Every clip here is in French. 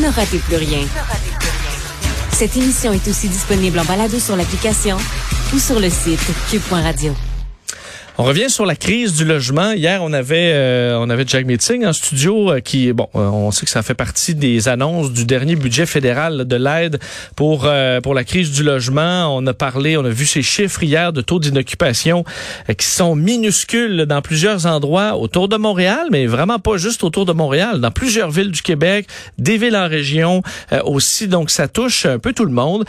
Ne ratez plus rien. Cette émission est aussi disponible en balado sur l'application ou sur le site cube.radio. On revient sur la crise du logement. Hier, on avait euh, on avait Jack Meeting en studio euh, qui bon, euh, on sait que ça fait partie des annonces du dernier budget fédéral de l'aide pour pour la crise du logement. On a parlé, on a vu ces chiffres hier de taux d'inoccupation qui sont minuscules dans plusieurs endroits autour de Montréal, mais vraiment pas juste autour de Montréal, dans plusieurs villes du Québec, des villes en région aussi. Donc ça touche un peu tout le monde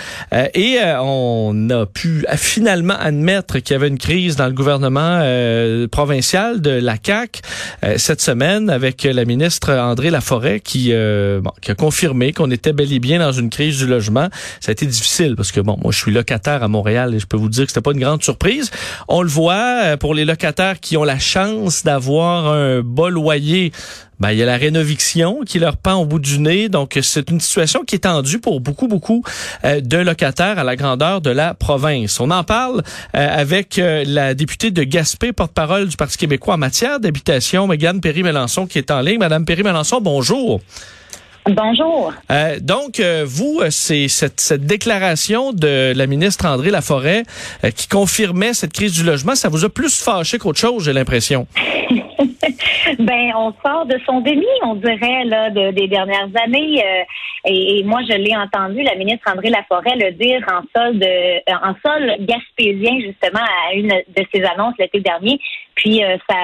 et on a pu finalement admettre qu'il y avait une crise dans le gouvernement euh, provinciale de la CAC euh, cette semaine avec la ministre André Laforêt qui, euh, qui a confirmé qu'on était bel et bien dans une crise du logement. Ça a été difficile parce que bon, moi je suis locataire à Montréal et je peux vous dire que c'était pas une grande surprise. On le voit pour les locataires qui ont la chance d'avoir un bas loyer ben, il y a la rénoviction qui leur pend au bout du nez. Donc, c'est une situation qui est tendue pour beaucoup, beaucoup euh, de locataires à la grandeur de la province. On en parle euh, avec euh, la députée de Gaspé, porte-parole du Parti québécois en matière d'habitation, Mégane Perry-Mélenchon, qui est en ligne. Madame Perry-Mélenchon, bonjour. Bonjour. donc, vous, c'est cette, cette, déclaration de la ministre André Laforêt qui confirmait cette crise du logement. Ça vous a plus fâché qu'autre chose, j'ai l'impression. ben, on sort de son déni, on dirait, là, des dernières années. Euh, et, moi, je l'ai entendu, la ministre André Laforêt le dire en sol de, en sol gaspésien, justement, à une de ses annonces l'été dernier. Puis, euh, ça,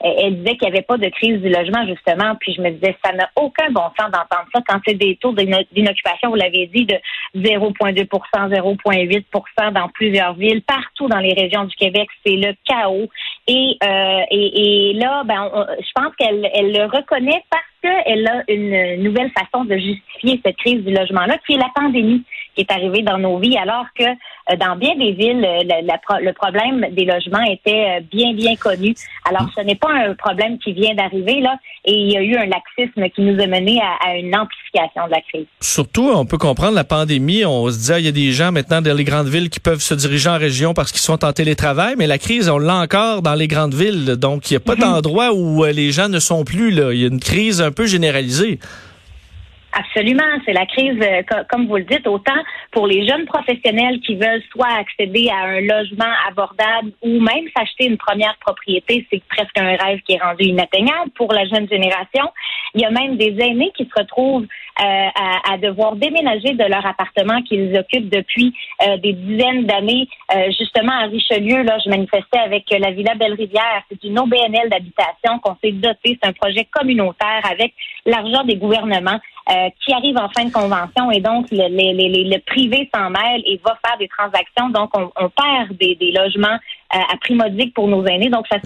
elle disait qu'il n'y avait pas de crise du logement, justement. Puis, je me disais, ça n'a aucun bon sens d'entendre ça quand c'est des taux d'inoccupation, vous l'avez dit, de 0,2% 0,8% dans plusieurs villes, partout dans les régions du Québec. C'est le chaos. Et, euh, et, et, là, ben, je pense qu'elle elle le reconnaît parce qu'elle a une nouvelle façon de justifier cette crise du logement-là, qui est la pandémie qui est arrivée dans nos vies, alors que dans bien des villes, euh, le problème des logements était euh, bien, bien connu. Alors, ce n'est pas un problème qui vient d'arriver, là, et il y a eu un laxisme qui nous a mené à, une amplification de la crise. Surtout, on peut comprendre la pandémie. On se dit, ah, il y a des gens maintenant dans les grandes villes qui peuvent se diriger en région parce qu'ils sont en télétravail, mais la crise, on l'a encore dans les grandes villes. Donc, il n'y a pas mhm. d'endroit où les gens ne sont plus. Là. Il y a une crise un peu généralisée. Absolument, c'est la crise, euh, comme vous le dites, autant pour les jeunes professionnels qui veulent soit accéder à un logement abordable ou même s'acheter une première propriété, c'est presque un rêve qui est rendu inatteignable pour la jeune génération. Il y a même des aînés qui se retrouvent euh, à, devoir déménager de leur appartement qu'ils occupent depuis euh, des dizaines d'années. justement à Richelieu, là, je manifestais avec la Villa Belle-Rivière. C'est une OBNL d'habitation qu'on s'est doté. C'est un projet communautaire avec l'argent des gouvernements. Euh, qui arrive en fin de convention et donc le, le privé s'en mêle et va faire des transactions. Donc, on, perd des, logements euh, à prix modique pour nos aînés. Donc, ça,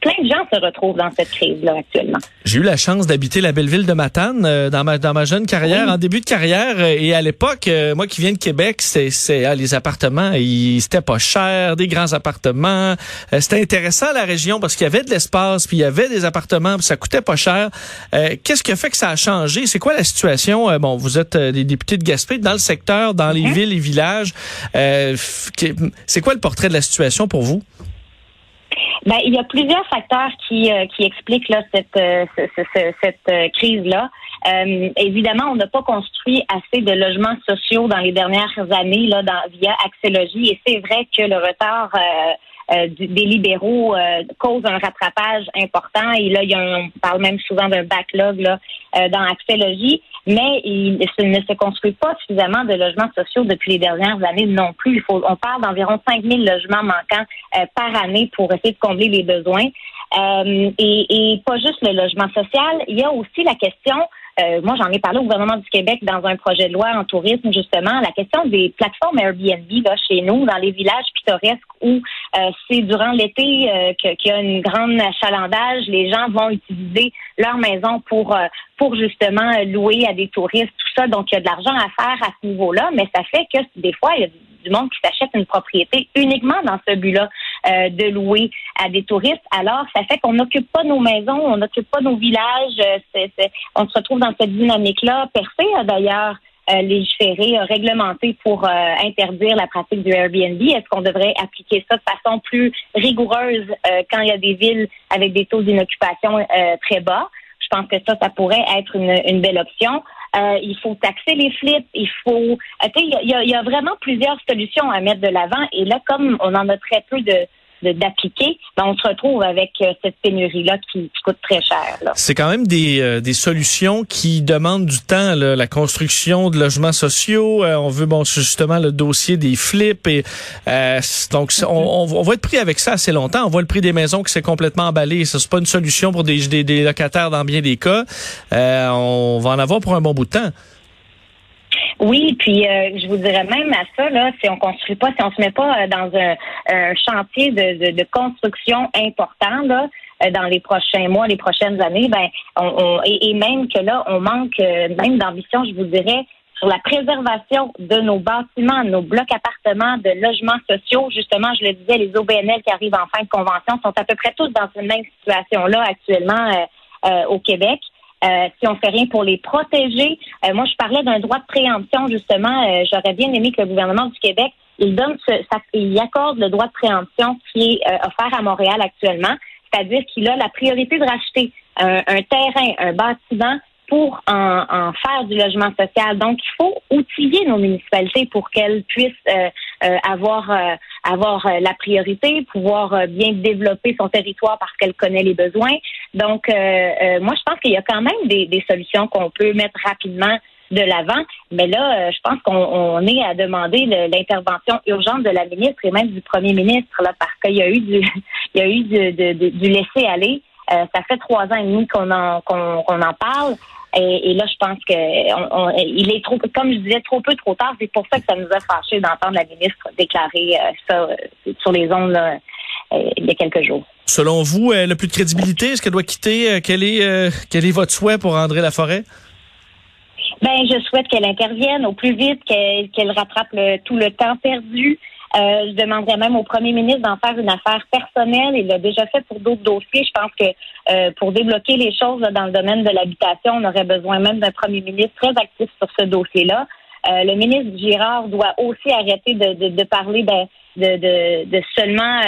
plein de gens se retrouvent dans cette crise-là actuellement. J'ai eu la chance d'habiter la belle ville de Matane euh, dans ma dans ma jeune carrière, en début de carrière, euh, et à l'époque, euh, moi qui viens de Québec, c'est ah, les appartements, c'était pas cher, des grands appartements. c'était intéressant la région parce qu'il y avait de l'espace, puis il y avait des appartements, puis ça coûtait pas cher. Qu'est-ce qui a fait que ça a changé? C'est quoi la situation? Bon, vous êtes des députés de Gaspé dans le secteur, dans les mhm. villes et villages. c'est quoi le portrait de la situation pour vous? Ben, il y a plusieurs facteurs qui, euh, qui expliquent là, cette, euh, cette euh, crise-là. évidemment, on n'a pas construit assez de logements sociaux dans les dernières années là, dans, via Axélogie et c'est vrai que le retard des libéraux cause un rattrapage important et là, il y a on parle même souvent d'un backlog là, dans Axélogie mais il, ne se construit pas suffisamment de logements sociaux depuis les dernières années non plus. Il faut, on parle d'environ 5 000 logements manquants euh, par année pour essayer de combler les besoins. Euh, et, et, pas juste le logement social, il y a aussi la question euh, moi, j'en ai parlé au gouvernement du Québec dans un projet de loi en tourisme, justement, la question des plateformes Airbnb là, chez nous, dans les villages pittoresques où euh, c'est durant l'été euh, qu'il y a une grande achalandage, les gens vont utiliser leur maison pour pour justement louer à des touristes, tout ça. Donc, il y a de l'argent à faire à ce niveau-là, mais ça fait que des fois, il y a du monde qui s'achète une propriété uniquement dans ce but-là euh, de louer à des touristes. Alors, ça fait qu'on n'occupe pas nos maisons, on n'occupe pas nos villages. Euh, on se retrouve dans cette dynamique-là. Percé a d'ailleurs euh, légiféré, réglementé pour interdire la pratique du Airbnb. Est-ce qu'on devrait appliquer ça de façon plus rigoureuse quand il y a des villes avec des taux d'inoccupation très bas? Je pense que ça, ça pourrait être une, une belle option. Euh, il faut taxer les flips, il faut, il y y a vraiment plusieurs solutions à mettre de l'avant. Et là, comme on en a très peu de d'appliquer, ben, on se retrouve avec euh, cette pénurie-là qui, coûte très cher. C'est quand même des, euh, des solutions qui demandent du temps, la construction de logements sociaux. Euh, on veut bon justement le dossier des flips et donc on, on, va être pris avec ça assez longtemps. On voit le prix des maisons qui s'est complètement emballé. Ça c'est pas une solution pour des, des, des, locataires dans bien des cas. on va en avoir pour un bon bout de temps. Oui, puis euh, je vous dirais même à ça, là, si on construit pas, si on se met pas euh, dans un, chantier de, de, construction important, là, euh, dans les prochains mois, les prochaines années, ben, on, et, même que là, on manque même d'ambition, je vous dirais, sur la préservation de nos bâtiments, nos blocs appartements, de logements sociaux. Justement, je le disais, les OBNL qui arrivent en fin de convention sont à peu près tous dans cette même situation-là actuellement au Québec. Euh, si on fait rien pour les protéger. Euh, moi, je parlais d'un droit de préemption, justement. Euh, j'aurais bien aimé que le gouvernement du Québec, il donne ce, il accorde le droit de préemption qui est offert à Montréal actuellement, c'est-à-dire qu'il a la priorité de racheter un, terrain, un bâtiment pour en, en, faire du logement social. Donc, il faut outiller nos municipalités pour qu'elles puissent avoir avoir euh, la priorité, pouvoir euh, bien développer son territoire parce qu'elle connaît les besoins. Donc, euh, moi, je pense qu'il y a quand même des, des solutions qu'on peut mettre rapidement de l'avant. Mais là, je pense qu'on est à demander l'intervention urgente de la ministre et même du premier ministre, là, parce qu'il y a eu du, il y a eu du, du laisser aller. ça fait trois ans et demi qu'on en, qu'on en parle. Et, là, je pense que il est trop, comme je disais, trop peu, trop tard. C'est pour ça que ça nous a fâché d'entendre la ministre déclarer euh, ça euh, sur les ondes euh, il y a quelques jours. Selon vous, elle n'a plus de crédibilité? Est-ce qu'elle doit quitter? quel est quel est votre souhait pour André Laforêt? Ben, je souhaite qu'elle intervienne au plus vite, qu'elle rattrape tout le temps perdu. Euh, je demanderais même au premier ministre d'en faire une affaire personnelle. Il l'a déjà fait pour d'autres dossiers. Je pense que euh, pour débloquer les choses dans le domaine de l'habitation, on aurait besoin même d'un premier ministre très actif sur ce dossier-là. Euh, le ministre Girard doit aussi arrêter de, de, parler de, de, de, seulement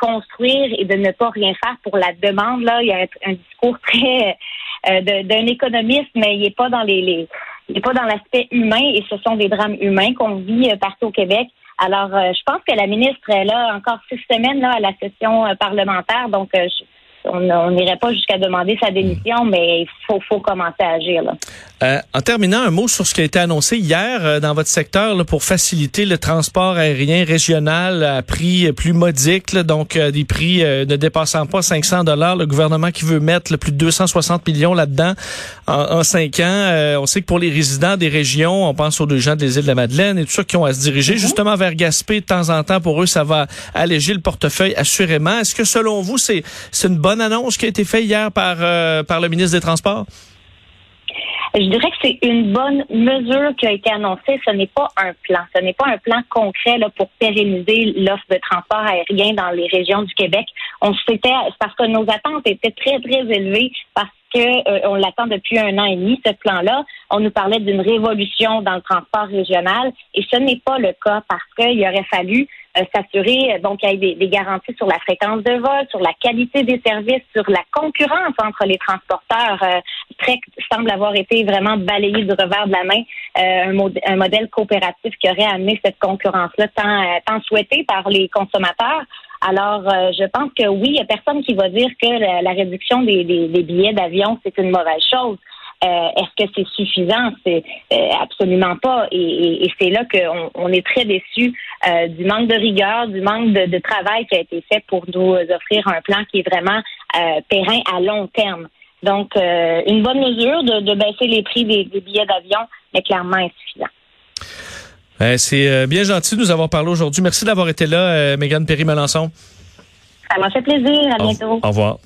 construire et de ne pas rien faire pour la demande. Là, il y a un, discours très d'un économiste, mais il n'est pas dans les, les il n'est pas dans l'aspect humain et ce sont des drames humains qu'on vit partout au Québec. Alors, euh, je pense que la ministre est là encore six semaines là, à la session euh, parlementaire, donc euh, je, on n'irait pas jusqu'à demander sa démission, mais il faut, faut commencer à agir. Là. Euh, en terminant, un mot sur ce qui a été annoncé hier euh, dans votre secteur là, pour faciliter le transport aérien régional à prix plus modique, donc euh, des prix ne dépassant pas 500 dollars. Le gouvernement qui veut mettre le plus de 260 millions là-dedans en, cinq ans. on sait que pour les résidents des régions, on pense aux deux gens des îles de la Madeleine et tout ça qui ont à se diriger mm-hmm. justement vers Gaspé de temps en temps. Pour eux, ça va alléger le portefeuille assurément. Est-ce que selon vous, c'est une bonne annonce qui a été faite hier par, euh, par le ministre des Transports? Je dirais que c'est une bonne mesure qui a été annoncée. Ce n'est pas un plan. Ce n'est pas un plan concret pour pérenniser l'offre de transport aérien dans les régions du Québec. On s'était parce que nos attentes étaient très, très élevées parce qu'on euh, on l'attend depuis un an et demi, ce plan-là. On nous parlait d'une révolution dans le transport régional et ce n'est pas le cas parce qu'il aurait fallu s'assurer donc qu'il y ait des, garanties sur la fréquence de vol, sur la qualité des services, sur la concurrence entre les transporteurs. Euh, très semble avoir été vraiment balayé du revers de la main euh, un, modèle coopératif qui aurait amené cette concurrence-là tant, tant souhaitée par les consommateurs. Alors, je pense que oui, il n'y a personne qui va dire que la, réduction des billets d'avion, c'est une mauvaise chose. Euh, est-ce que c'est suffisant? C'est euh, absolument pas. Et, c'est là qu'on on est très déçu euh, du manque de rigueur, du manque de, travail qui a été fait pour nous offrir un plan qui est vraiment périn à long terme. Donc, une bonne mesure de, baisser les prix des, billets d'avion, mais clairement insuffisant. c'est bien gentil de nous avoir parlé aujourd'hui. Merci d'avoir été là, Mégane Perry-Melançon. Ça m'a fait plaisir. À bientôt. Au revoir.